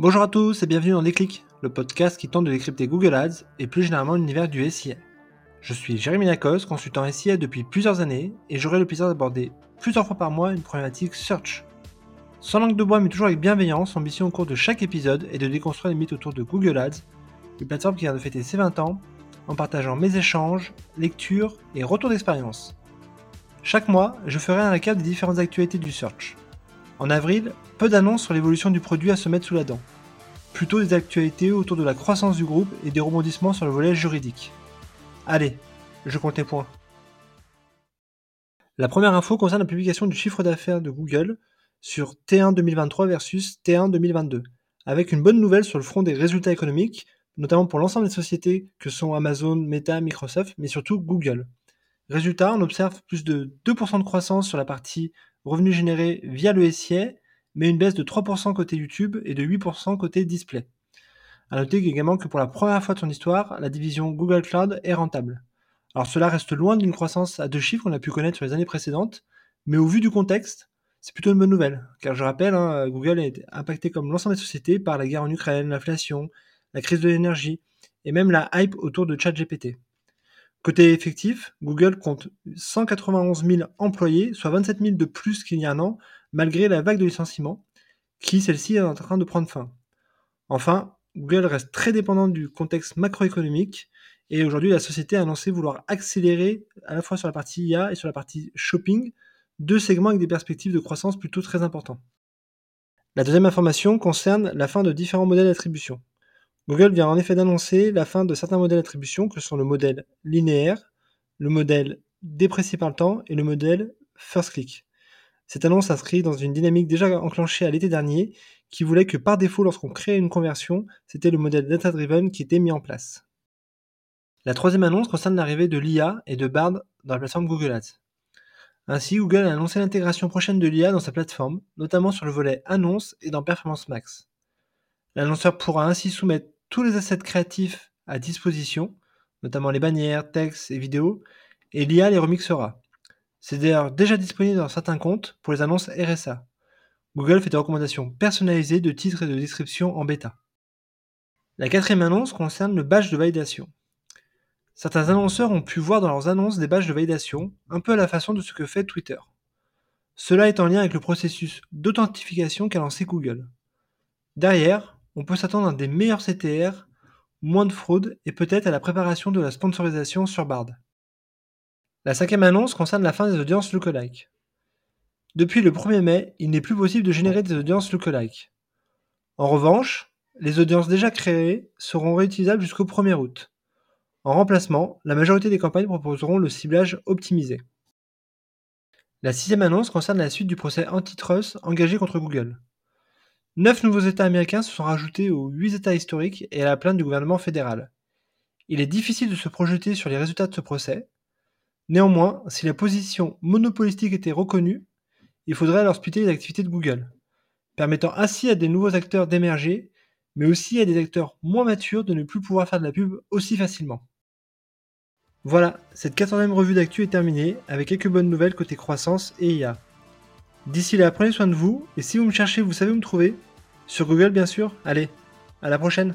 Bonjour à tous et bienvenue dans Déclic, le podcast qui tente de décrypter Google Ads et plus généralement l'univers du SIA. Je suis Jérémy Lacoste, consultant SIA depuis plusieurs années et j'aurai le plaisir d'aborder plusieurs fois par mois une problématique search. Sans langue de bois mais toujours avec bienveillance, ambition au cours de chaque épisode est de déconstruire les mythes autour de Google Ads, une plateforme qui vient de fêter ses 20 ans, en partageant mes échanges, lectures et retours d'expérience. Chaque mois, je ferai un récap des différentes actualités du search. En avril, peu d'annonces sur l'évolution du produit à se mettre sous la dent. Plutôt des actualités autour de la croissance du groupe et des rebondissements sur le volet juridique. Allez, je compte les points. La première info concerne la publication du chiffre d'affaires de Google sur T1 2023 versus T1 2022, avec une bonne nouvelle sur le front des résultats économiques, notamment pour l'ensemble des sociétés que sont Amazon, Meta, Microsoft, mais surtout Google. Résultat, on observe plus de 2% de croissance sur la partie revenus générés via le SIA, mais une baisse de 3% côté YouTube et de 8% côté display. A noter également que pour la première fois de son histoire, la division Google Cloud est rentable. Alors cela reste loin d'une croissance à deux chiffres qu'on a pu connaître sur les années précédentes, mais au vu du contexte, c'est plutôt une bonne nouvelle. Car je rappelle, hein, Google est impacté comme l'ensemble des sociétés par la guerre en Ukraine, l'inflation, la crise de l'énergie et même la hype autour de ChatGPT. Côté effectif, Google compte 191 000 employés, soit 27 000 de plus qu'il y a un an, malgré la vague de licenciements, qui celle-ci est en train de prendre fin. Enfin, Google reste très dépendant du contexte macroéconomique, et aujourd'hui la société a annoncé vouloir accélérer à la fois sur la partie IA et sur la partie shopping, deux segments avec des perspectives de croissance plutôt très importantes. La deuxième information concerne la fin de différents modèles d'attribution. Google vient en effet d'annoncer la fin de certains modèles d'attribution que sont le modèle linéaire, le modèle déprécié par le temps et le modèle first click. Cette annonce s'inscrit dans une dynamique déjà enclenchée à l'été dernier qui voulait que par défaut lorsqu'on créait une conversion, c'était le modèle data driven qui était mis en place. La troisième annonce concerne l'arrivée de l'IA et de Bard dans la plateforme Google Ads. Ainsi, Google a annoncé l'intégration prochaine de l'IA dans sa plateforme, notamment sur le volet annonce et dans Performance Max. L'annonceur pourra ainsi soumettre tous les assets créatifs à disposition, notamment les bannières, textes et vidéos, et l'IA les remixera. C'est d'ailleurs déjà disponible dans certains comptes pour les annonces RSA. Google fait des recommandations personnalisées de titres et de descriptions en bêta. La quatrième annonce concerne le badge de validation. Certains annonceurs ont pu voir dans leurs annonces des badges de validation, un peu à la façon de ce que fait Twitter. Cela est en lien avec le processus d'authentification qu'a lancé Google. Derrière, on peut s'attendre à des meilleurs CTR, moins de fraude et peut-être à la préparation de la sponsorisation sur Bard. La cinquième annonce concerne la fin des audiences lookalike. Depuis le 1er mai, il n'est plus possible de générer des audiences lookalike. En revanche, les audiences déjà créées seront réutilisables jusqu'au 1er août. En remplacement, la majorité des campagnes proposeront le ciblage optimisé. La sixième annonce concerne la suite du procès antitrust engagé contre Google. Neuf nouveaux États américains se sont rajoutés aux huit États historiques et à la plainte du gouvernement fédéral. Il est difficile de se projeter sur les résultats de ce procès. Néanmoins, si la position monopolistique était reconnue, il faudrait alors splitter les activités de Google, permettant ainsi à des nouveaux acteurs d'émerger, mais aussi à des acteurs moins matures de ne plus pouvoir faire de la pub aussi facilement. Voilà, cette quatorzième revue d'actu est terminée, avec quelques bonnes nouvelles côté croissance et IA. D'ici là, prenez soin de vous, et si vous me cherchez, vous savez où me trouver. Sur Google, bien sûr. Allez, à la prochaine